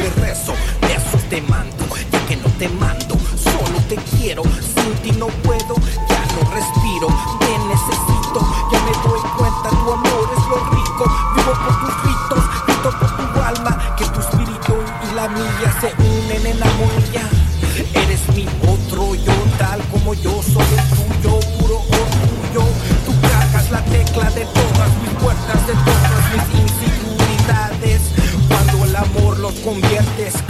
te rezo, te mando, ya que no te mando, solo te quiero, sin ti no puedo, ya no respiro, te necesito, ya me doy cuenta, tu amor es lo rico, vivo por tus gritos, grito por tu alma, que tu espíritu y la mía se unen en la molla, eres mi otro yo tal como yo soy. conviertes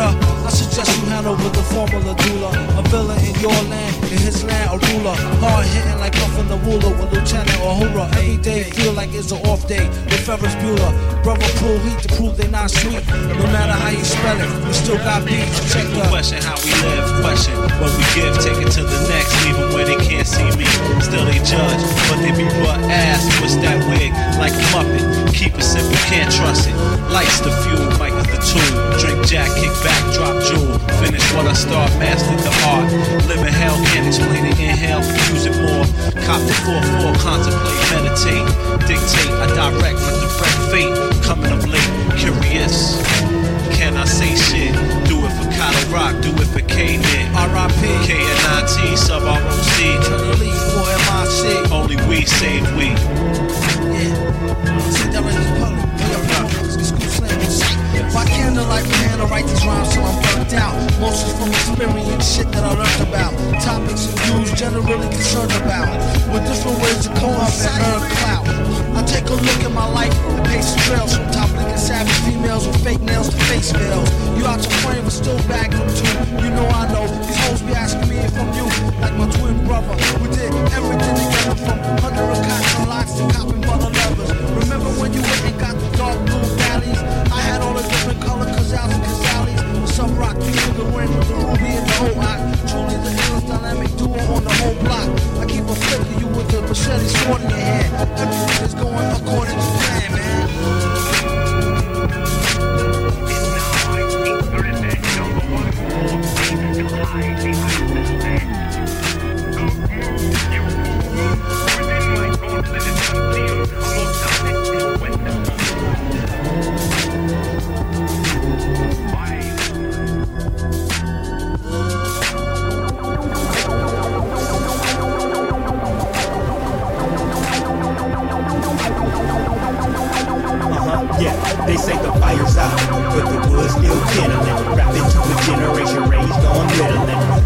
I. Suggest hand over the formula doula. A villain in your land, in his land, a ruler. Hard hitting like Puffin the ruler with Lieutenant Uhura. Every day feel like it's an off day with Ferris Bueller. Brother pull heat to prove they not sweet. No matter how you spell it, we still got beats. Check the Question how we live, question what we give, take it to the next, 'em where they can't see me. Still they judge, but they be butt ass. What's that wig like a muppet. Keep it simple, can't trust it. Lights the fuel, mic is the tool. Drink jack, kick back, drop jewel. Finish what I start, mastered the art. Live in hell, can't explain it. Inhale, use it more. Cop the 4-4, contemplate, meditate. Dictate, I direct, my direct fate. Coming up late, curious. Can I say shit? Do it for Kyle Rock, do it for K-Nit. R.I.P. K-N-I-T, sub ROC. Only we save we. Yeah. By candlelight, we to write these rhymes till I'm burnt out. Mostly from experience, shit that I learned about. Topics and views generally concerned about. With different ways to up and earn clout. I take a look at my life pace trails from top licking savage females with fake nails to face veils. You out your frame but still back them too. You know I know these hoes be asking me if I'm you. Like my twin brother, we did everything together from hundred of cotton locks to copping butter lovers. Remember when you went and got the dark blue valleys? I had all the different color Cazals and Cazales. Some rock of the ring with the ruby and the whole. Truly the illest dynamic duo on the whole block. I keep a flick of you with the machete sword in your hand. Everything is going according to plan, man. Uh-huh, yeah, they say the fire's out, but the wood's still kindling. Rap into a generation raised on Ritalin.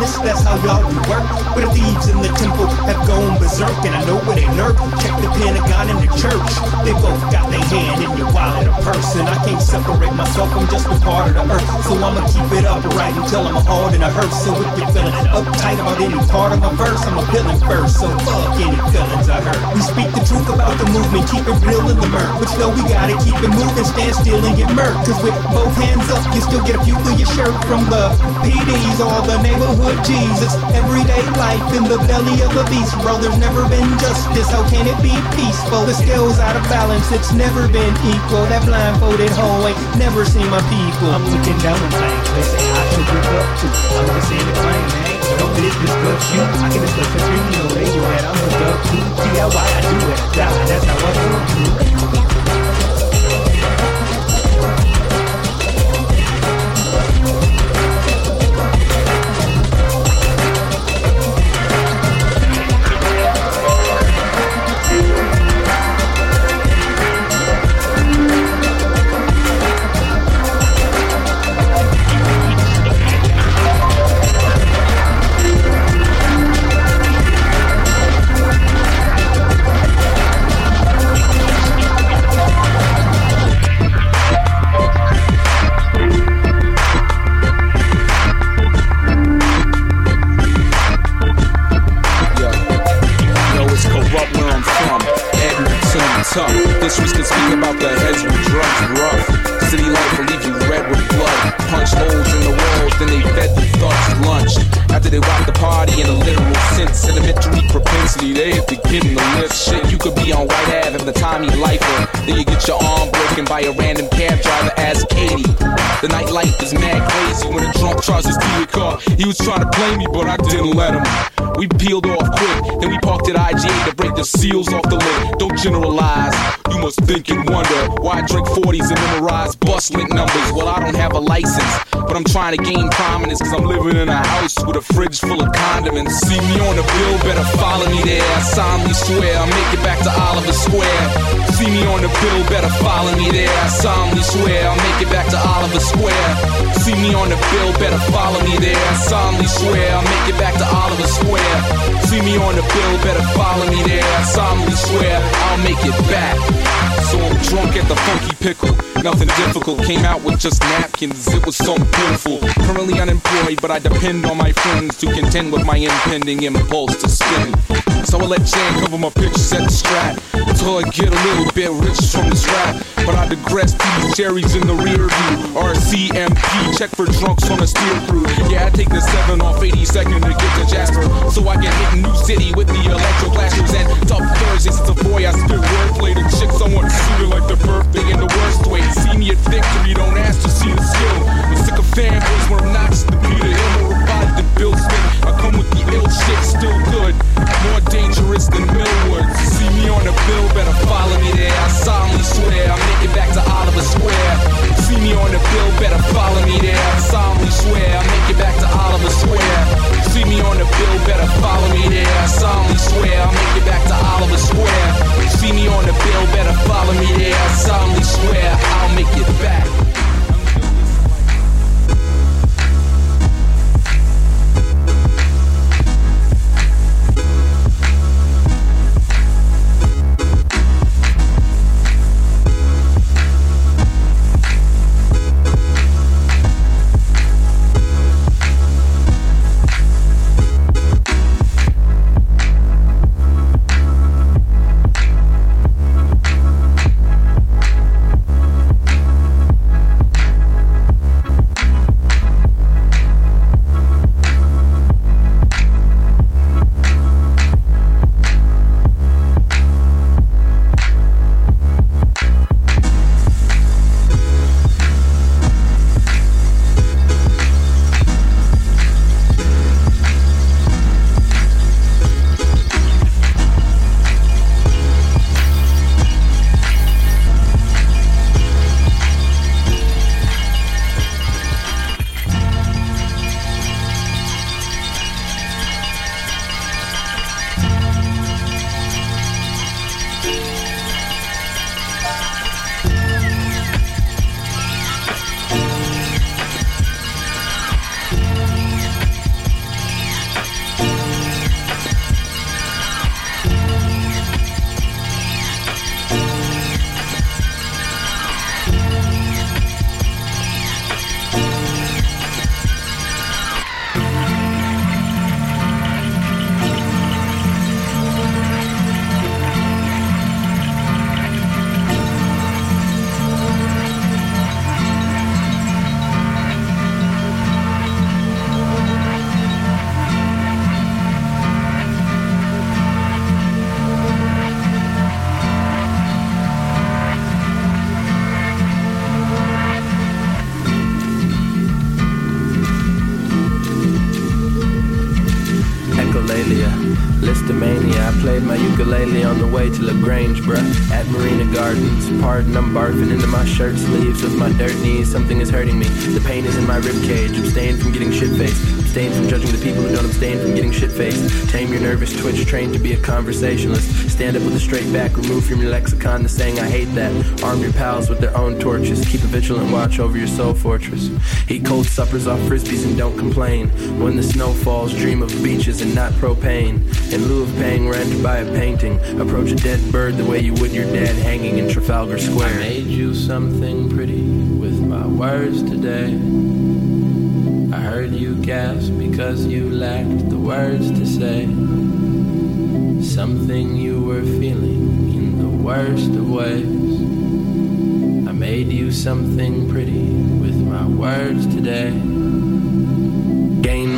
Business, that's how y'all do work. But the thieves in the temple have gone berserk, and I know where they lurk. Check the Pentagon and the church. They both got their hand in your wallet or purse, and I can't separate myself. I'm just a part of the earth, so I'ma keep it upright until I'm hard and I hurt. So if you're feeling uptight about any part of my verse, I'm a villain first. So fuck any feelings I hurt. We speak the truth about the movement, keep it real in the murk. But still, we gotta keep it moving, stand still and get murked. Cause with both hands up, you still get a few through your shirt from the PDs or the neighborhood Jesus. Everyday life in the belly of the beast, bro. There's never been justice. How can it be peaceful? The scales out of balance, it's never been equal. That blindfolded ain't never seen my people. I'm looking down the lane. They say I should look up to. I'm gonna say the claim, man. No this you. I can discuss the three, you know, they do that. I'm hooked up to. DIY, I do it. That's how I do. Ave and the Tommy lifer. Then you get your arm broken by a random cab driver as Katie. The nightlife is mad crazy when a drunk tries to steal your car. He was trying to play me, but I didn't let him. We peeled off quick, then we parked at IGA to break the seals off the lid. Don't generalize, you must think and wonder why I drink 40s and memorize bus lit numbers. Well, I don't have a license, but I'm trying to gain prominence because I'm living in a house with a fridge full of condiments. See me on the bill, better follow me there. I solemnly swear I'll make it back to Oliver Square. See me on the bill, better follow me there. I solemnly swear I'll make it back to Oliver Square. See me on the bill, better follow me there. I solemnly swear I'll make it back to Oliver Square. See me on the bill, better follow me there. I solemnly swear I'll make it back. So I'm drunk at the funky pickle. Nothing difficult, came out with just napkins. It was so pitiful. Currently unemployed, but I depend on my friends to contend with my impending impulse to spin. So I let Jan cover my pictures at the strap until I get a little bit rich from this rap. But I digress to these cherries in the rear view. RCMP, check for drunks on a steer through. Yeah, I take the 7 off 82nd to get to Jasper. So I can hit New City with the electro clashers and tough Thursdays. Since a boy, I spit wordplay to chicks I someone suited like the birthday in the worst way. See me at victory, don't ask to see the skill. I'm sick of fanboys when I'm not the Peter Body the Bill Smith. I come with the ill shit, still good. More dangerous than Millwood. See me on the bill, better follow me there. I solemnly swear I'll make it back to Oliver Square. See me on the bill, better follow me there. I solemnly swear I'll make it back to Oliver Square. See me on the bill, better follow me there. I solemnly swear I'll make it back to Oliver Square. See me on the bill, better follow me there. I solemnly swear I'll make it back. With my dirt knees. Something is hurting me. The pain is in my rib cage. Abstain from getting shit faced. Abstain from judging the people who don't abstain from Tame your nervous twitch, train to be a conversationalist. Stand up with a straight back, remove from your lexicon the saying I hate that. Arm your pals with their own torches. Keep a vigilant watch over your soul fortress. Eat cold suppers off frisbees and don't complain. When the snow falls, dream of beaches and not propane. In lieu of paying rent, buy a painting. Approach a dead bird the way you would your dad hanging in Trafalgar Square. I made you something pretty with my words today. You gasped because you lacked the words to say. Something you were feeling in the worst of ways. I made you something pretty with my words today.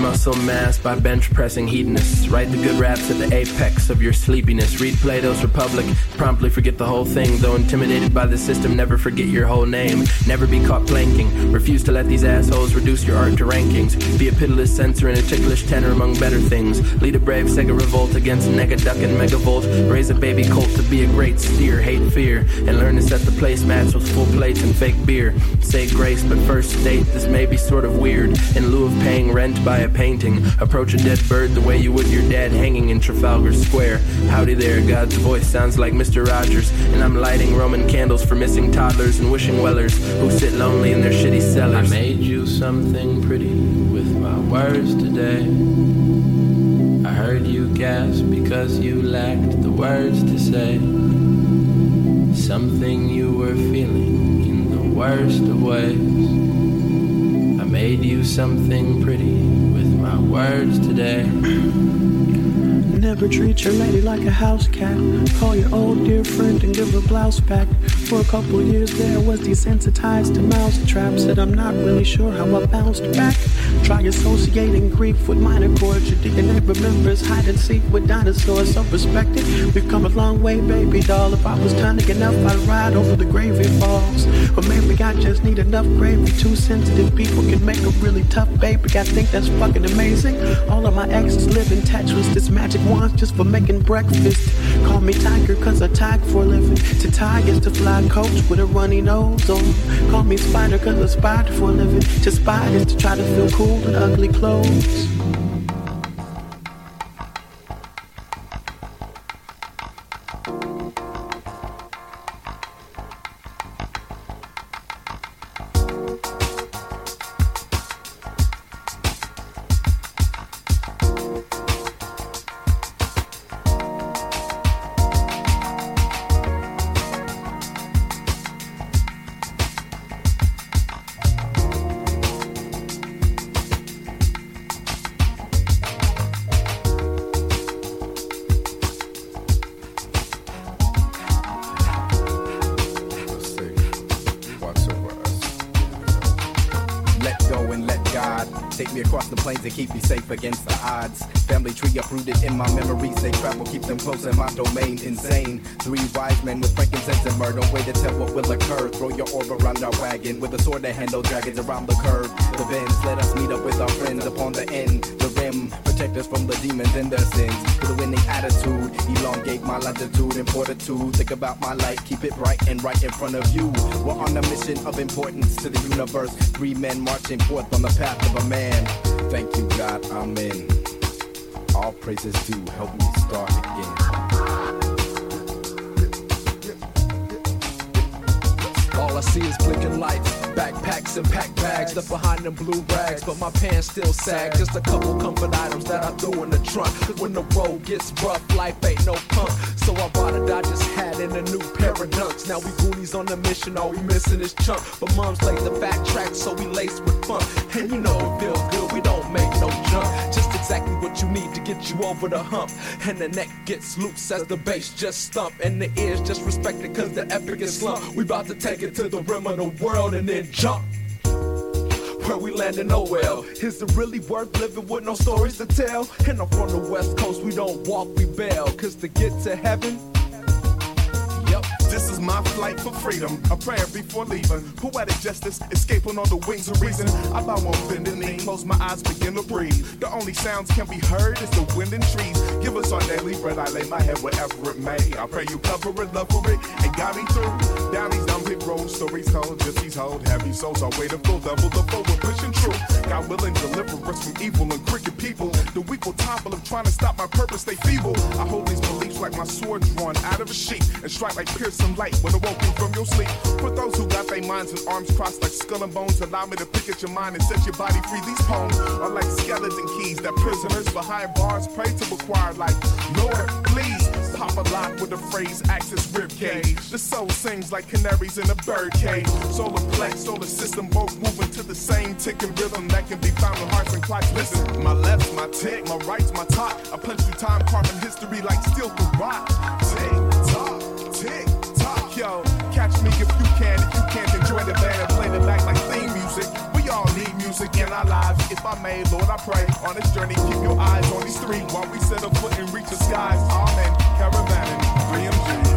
Muscle mass by bench pressing hedonists. Write the good raps at the apex of your sleepiness. Read Plato's Republic, promptly forget the whole thing. Though intimidated by the system, never forget your whole name. Never be caught planking. Refuse to let these assholes reduce your art to rankings. Be a pitiless censor and a ticklish tenor among better things. Lead a brave Sega revolt against Negaduck and Megavolt. Raise a baby colt to be a great steer. Hate fear. And learn to set the placemats with full plates and fake beer. Say grace, but first state this may be sort of weird. In lieu of paying rent, by a painting. Approach a dead bird the way you would your dad hanging in Trafalgar Square. Howdy there, God's voice sounds like Mr. Rogers. And I'm lighting Roman candles for missing toddlers and wishing wellers who sit lonely in their shitty cellars. I made you something pretty with my words today. I heard you gasp because you lacked the words to say. Something you were feeling in the worst of ways. I made you something pretty my words today. Never treat your lady like a house cat. Call your old dear friend and give her blouse back. For a couple years there, I was desensitized to mouse traps. Said I'm not really sure how I bounced back. Try associating grief with minor chords. Your DNA remembers hide and seek with dinosaurs. So respected. We've come a long way, baby doll. If I was tonic enough, I'd ride over the gravy falls. Or maybe I just need enough gravy. Two sensitive people can make a really tough baby. I think that's fucking amazing. All of my exes live in with this magic wand just for making breakfast. Call me Tiger, cause I tag for a living. To tie is to fly coach with a runny nose on. Call me Spider, cause I spider for a living. To spy is to try to feel cool in ugly clothes. Odds. Family tree uprooted in my memories. They travel, keep them close in my domain. Insane. Three wise men with frankincense and myrrh. Wait to tell what will occur. Throw your orb around our wagon with a sword that handle dragons around the curve. The bends. Let us meet up with our friends upon the end. The rim. Protect us from the demons and their sins. With a winning attitude. Elongate my longitude and fortitude. Think about my life. Keep it bright and right in front of you. We're on a mission of importance to the universe. Three men marching forth on the path of a man. Thank you, God. Amen. All praises due. Help me start again. All I see is blinking lights, backpacks and pack bags left behind them blue rags. But my pants still sag. Just a couple comfort items that I throw in the trunk. When the road gets rough, life ain't no punk. So I bought a Dodgers hat and a new pair of dunks. Now we goonies on the mission, all we missing is chunk. But mom's laid the fat track, so we laced with fun. And you know it feels good, we don't make no junk. Just exactly what you need to get you over the hump. And the neck gets loose as the bass just stump. And the ears just respect it cause the epic is slump. We about to take it to the rim of the world and then jump. Where we landing nowhere. Is it really worth living with no stories to tell? And I'm from the west coast, we don't walk, we bail. Cause to get to heaven. This is my flight for freedom, a prayer before leaving. Poetic justice, escaping on the wings of reason. I bow on bending knee, close my eyes, begin to breathe. The only sounds can be heard is the wind and trees. Give us our daily bread, I lay my head wherever it may. I pray you cover it, love for it, and guide me through. Down these dumb pit roads, stories told, gypsies hold, heavy souls, our way to full double the foe, we're pushing truth. God willing, deliver us from evil and crooked people. The weak will topple I'm trying to stop my purpose, stay feeble. I hold these beliefs like my sword drawn out of a sheath and strike like piercing light when awoken from your sleep. For those who got their minds and arms crossed like skull and bones, allow me to pick at your mind and set your body free. These poems are like skeleton keys that prisoners behind bars pray to acquire. Like, Lord, please pop a lock with the phrase access rib cage. The soul sings like canaries in a bird cage. Solar plex, solar system, both moving to the same ticking rhythm that can be found in hearts and clocks. Listen, my left's my tick, my right's my top. I punch through time, carving history like steel through rock. Tick tock, tick tock, yo. Catch me if you can, if you can't enjoy the band again our lives. If I may, Lord, I pray on this journey, keep your eyes on these three while we set a foot and reach the skies. Amen. Caravanning, 3MGs.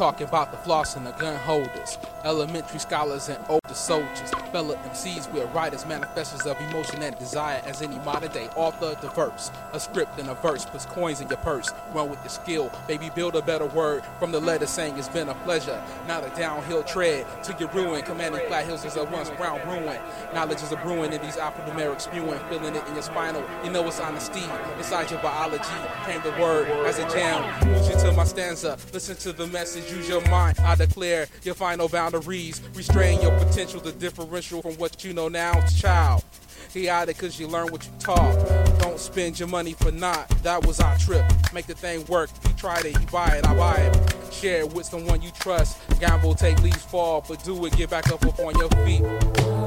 Talking about the floss and the gun holders, elementary scholars and older soldiers, fellow MCs with writers, manifestors of emotion and desire as any modern day author of the verse. A script and a verse puts coins in your purse. Run with the skill, baby, build a better word from the letter saying it's been a pleasure. Not a downhill tread to your ruin. Commanding flat hills is a once brown ruin. Knowledge is a brewing in these alphanumeric spewing, feeling it in your spinal. You know it's honesty. Inside your biology came the word as a jam. Use it to my stanza. Listen to the message, use your mind. I declare your final boundaries. Restrain your potential, the differential from what you know now, child. He out it cause you learn what you taught. Don't spend your money for naught. That was our trip. Make the thing work. You tried it, you buy it, I buy it. Share it with someone you trust. Gamble, take leaps, fall, but do it. Get back up, up on your feet.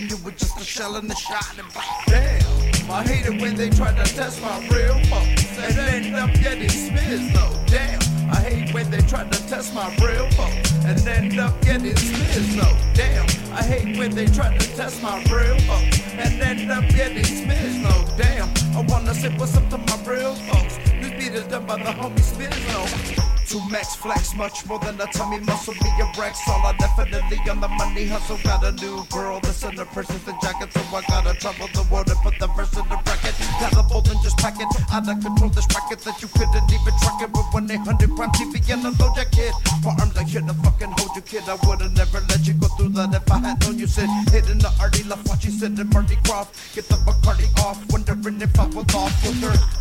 Surrounding you with just a shell and a shot. And damn, I hate it when they try to test my real folks and end up getting smears though. Damn. I hate when they try to test my real folks and end up getting smears though. Damn, I hate when they try to test my real Two flex, much more than a tummy muscle, be a Rex. All I definitely on the money hustle. Got a new girl that's in the purses and jacket, so I gotta trouble the world and put the verse in the bracket. Bolt and just pack it. Out of control, this bracket that you couldn't even track it with 100 prime TV and a low jacket. My arms are here to fucking hold you, kid. I would've never let you go through that if I had known you said hitting the Artie left watching Sid and Marty Krofft. Get the Bacardi off, wondering if I was off with her.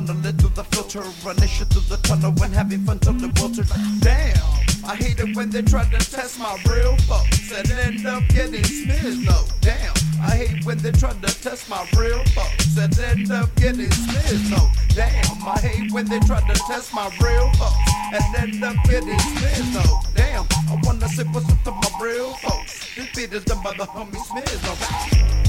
Funnel it through the filter, running shit through the tunnel and having fun till the filter. Damn, I hate it when they try to test my real folks and end up getting smears. No, damn, I hate when they try to test my real folks and end up getting smears. No, damn, I hate when they try to test my real folks and end up getting smears. No, damn, I wanna say what's up to my real folks. This is done by the homie Smiz, alright.